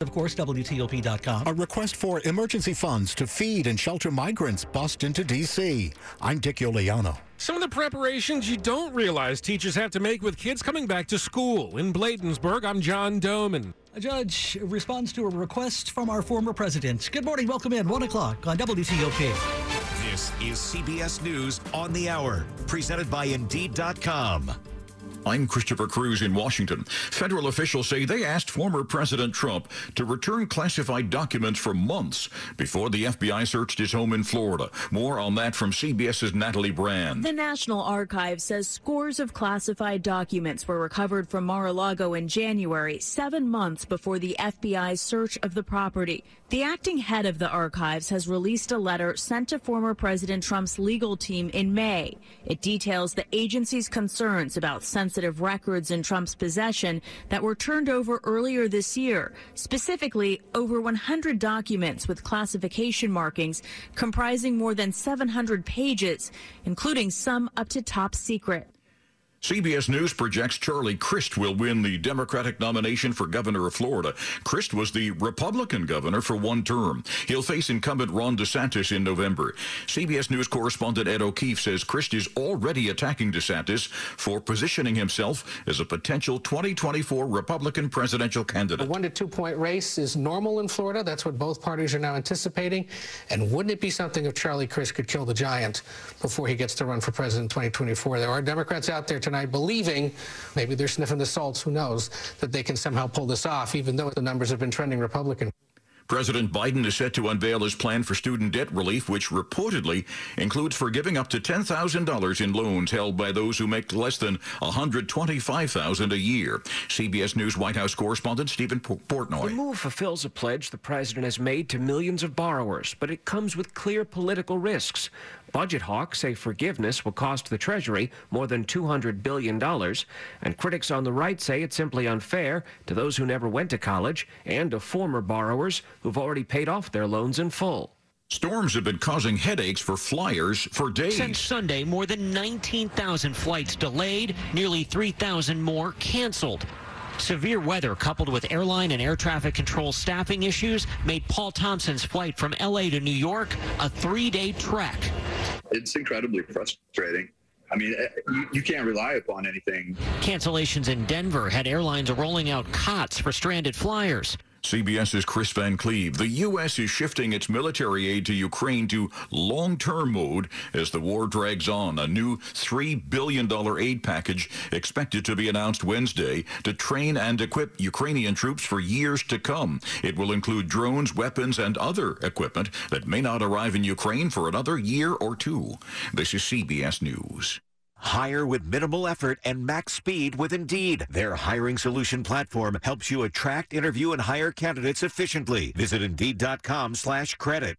Of course, WTOP.com. A request for emergency funds to feed and shelter migrants bust into D.C. I'm Dick Uliano. Some of the preparations you don't realize teachers have to make with kids coming back to school. In Bladensburg, I'm John Domen. A judge responds to a request from our former president. Good morning. Welcome in. 1 o'clock on WTOP. This is CBS News on the Hour, presented by Indeed.com. I'm Christopher Cruz in Washington. Federal officials say they asked former President Trump to return classified documents for months before the FBI searched his home in Florida. More on that from CBS's Natalie Brand. The National Archive says scores of classified documents were recovered from Mar-a-Lago in January, seven months before the FBI's search of the property. The acting head of the archives has released a letter sent to former President Trump's legal team in May. It details the agency's concerns about sensitive records in Trump's possession that were turned over earlier this year, specifically over 100 documents with classification markings comprising more than 700 pages, including some up to top secret. CBS News projects Charlie Crist will win the Democratic nomination for governor of Florida. Crist was the Republican governor for one term. He'll face incumbent Ron DeSantis in November. CBS News correspondent Ed O'Keefe says Crist is already attacking DeSantis for positioning himself as a potential 2024 Republican presidential candidate. A one to two point race is normal in Florida. That's what both parties are now anticipating. And wouldn't it be something if Charlie Crist could kill the giant before he gets to run for president in 2024? There are Democrats out there tonight tonight believing, maybe they're sniffing the salts, who knows, that they can somehow pull this off, even though the numbers have been trending Republican. President Biden is set to unveil his plan for student debt relief, which reportedly includes forgiving up to $10,000 in loans held by those who make less than $125,000 a year. CBS News White House correspondent Steven Portnoy. The move fulfills a pledge the president has made to millions of borrowers, but it comes with clear political risks. Budget hawks say forgiveness will cost the Treasury more than $200 billion, and critics on the right say it's simply unfair to those who never went to college and to former borrowers who've already paid off their loans in full. Storms have been causing headaches for flyers for days. Since Sunday, more than 19,000 flights delayed, nearly 3,000 more canceled. Severe weather coupled with airline and air traffic control staffing issues made Paul Thompson's flight from LA to New York a three day trek. It's incredibly frustrating. I mean, eh, you, you, can't rely upon anything. Cancellations in Denver had airlines rolling out cots for stranded flyers. CBS's Chris Van Cleave. The U.S. is shifting its military aid to Ukraine to long-term mode as the war drags on. A new $3 billion aid package expected to be announced Wednesday to train and equip Ukrainian troops for years to come. It will include drones, weapons, and other equipment that may not arrive in Ukraine for another year or two. This is CBS News. Hire with minimal effort and max speed with Indeed. Their hiring solution platform helps you attract, interview, and hire candidates efficiently. Visit Indeed.com slash credit.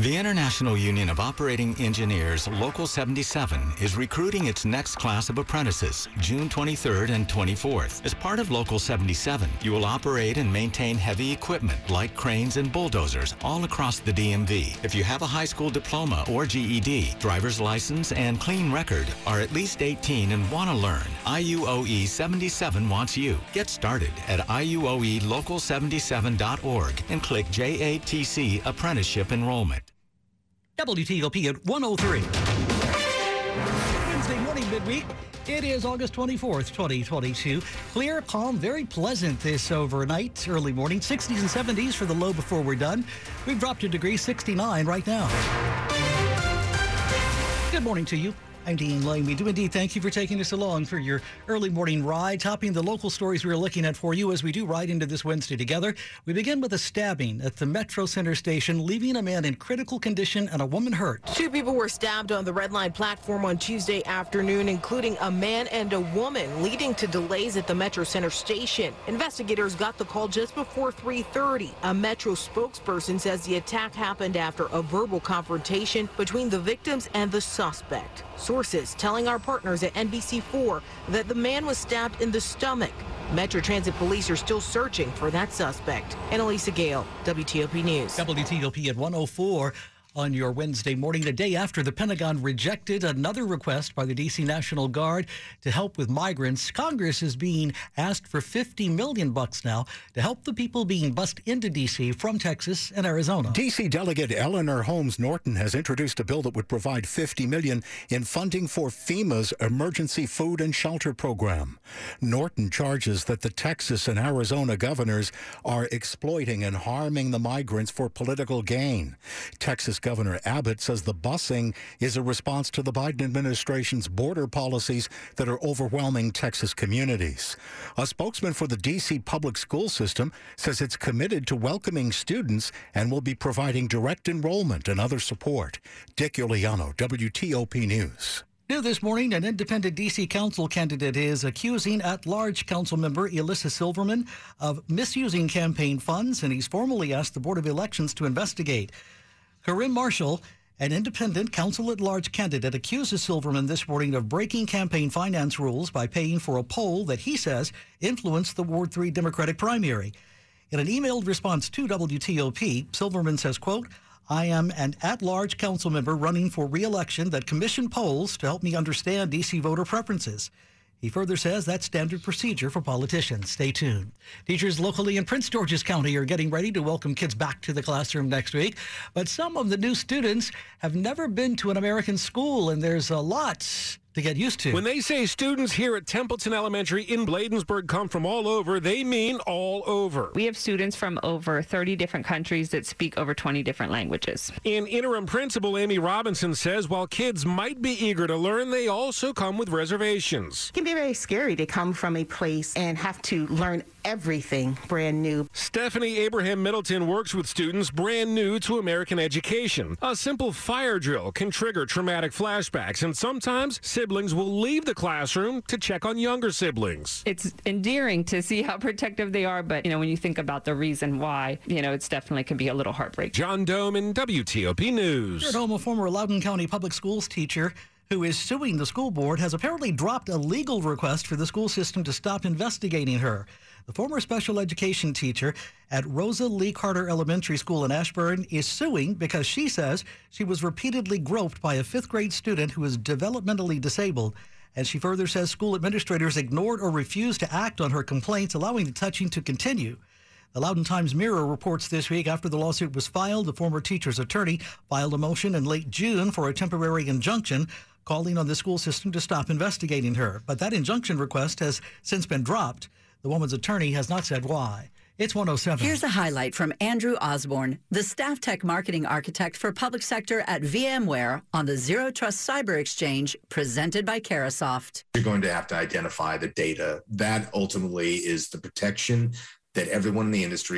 The International Union of Operating Engineers Local 77 is recruiting its next class of apprentices June 23rd and 24th. As part of Local 77, you will operate and maintain heavy equipment like cranes and bulldozers all across the DMV. If you have a high school diploma or GED, driver's license, and clean record, are at least 18 and want to learn, IUOE 77 wants you. Get started at IUOElocal77.org and click JATC Apprenticeship Enrollment. WTOP at 103. Wednesday morning, midweek. It is August 24th, 2022. Clear, calm, very pleasant this overnight, early morning. 60s and 70s for the low before we're done. We've dropped a degree 69 right now. Good morning to you. I'm Dean Lane. We do indeed thank you for taking us along for your early morning ride, topping the local stories we're looking at for you as we do ride into this Wednesday together. We begin with a stabbing at the Metro Center station, leaving a man in critical condition and a woman hurt. Two people were stabbed on the Red Line platform on Tuesday afternoon, including a man and a woman, leading to delays at the Metro Center station. Investigators got the call just before 3:30. A Metro spokesperson says the attack happened after a verbal confrontation between the victims and the suspect. Sources telling our partners at NBC4 that the man was stabbed in the stomach. Metro Transit police are still searching for that suspect. Anna-Lysa Gayle, WTOP News. WTOP at 104 on your Wednesday morning, the day after the Pentagon rejected another request by the D.C. National Guard to help with migrants. Congress is being asked for 50 million bucks now to help the people being bused into D.C. from Texas and Arizona. D.C. Delegate Eleanor Holmes Norton has introduced a bill that would provide 50 million in funding for FEMA's emergency food and shelter program. Norton charges that the Texas and Arizona governors are exploiting and harming the migrants for political gain. Texas Governor Abbott says the busing is a response to the Biden administration's border policies that are overwhelming Texas communities. A spokesman for the D.C. public school system says it's committed to welcoming students and will be providing direct enrollment and other support. Dick Uliano, WTOP News. New this morning, an independent D.C. council candidate is accusing at large council member Elissa Silverman of misusing campaign funds, and he's formally asked the Board of Elections to investigate. Karim Marshall, an independent council at large candidate, accuses Silverman this morning of breaking campaign finance rules by paying for a poll that he says influenced the Ward 3 Democratic primary. In an emailed response to WTOP, Silverman says, quote, I am an at-large council member running for re-election that commissioned polls to help me understand D.C. voter preferences. He further says that's standard procedure for politicians. Stay tuned. Teachers locally in Prince George's County are getting ready to welcome kids back to the classroom next week. But some of the new students have never been to an American school, and there's a lot to get used to. When they say students here at Templeton Elementary in Bladensburg come from all over, they mean all over. We have students from over 30 different countries that speak over 20 different languages. In interim principal Amy Robinson says while kids might be eager to learn, they also come with reservations. It can be very scary to come from a place and have to learn everything brand new. Stephanie Abraham Middleton works with students brand new to American education. A simple fire drill can trigger traumatic flashbacks, and sometimes siblings will leave the classroom to check on younger siblings. It's endearing to see how protective they are, but you know, when you think about the reason why, you know, it's definitely can be a little heartbreaking. John Domen WTOP News. Here at home, a former Loudoun County Public Schools teacher who is suing the school board has apparently dropped a legal request for the school system to stop investigating her. The former special education teacher at Rosa Lee Carter Elementary School in Ashburn is suing because she says she was repeatedly groped by a fifth grade student who is developmentally disabled. And she further says school administrators ignored or refused to act on her complaints, allowing the touching to continue. The Loudoun Times Mirror reports this week after the lawsuit was filed, the former teacher's attorney filed a motion in late June for a temporary injunction calling on the school system to stop investigating her. But that injunction request has since been dropped. The woman's attorney has not said why. It's 107. Here's a highlight from Andrew Osborne, the staff tech marketing architect for public sector at VMware on the Zero Trust Cyber Exchange presented by Carahsoft. You're going to have to identify the data. That ultimately is the protection that everyone in the industry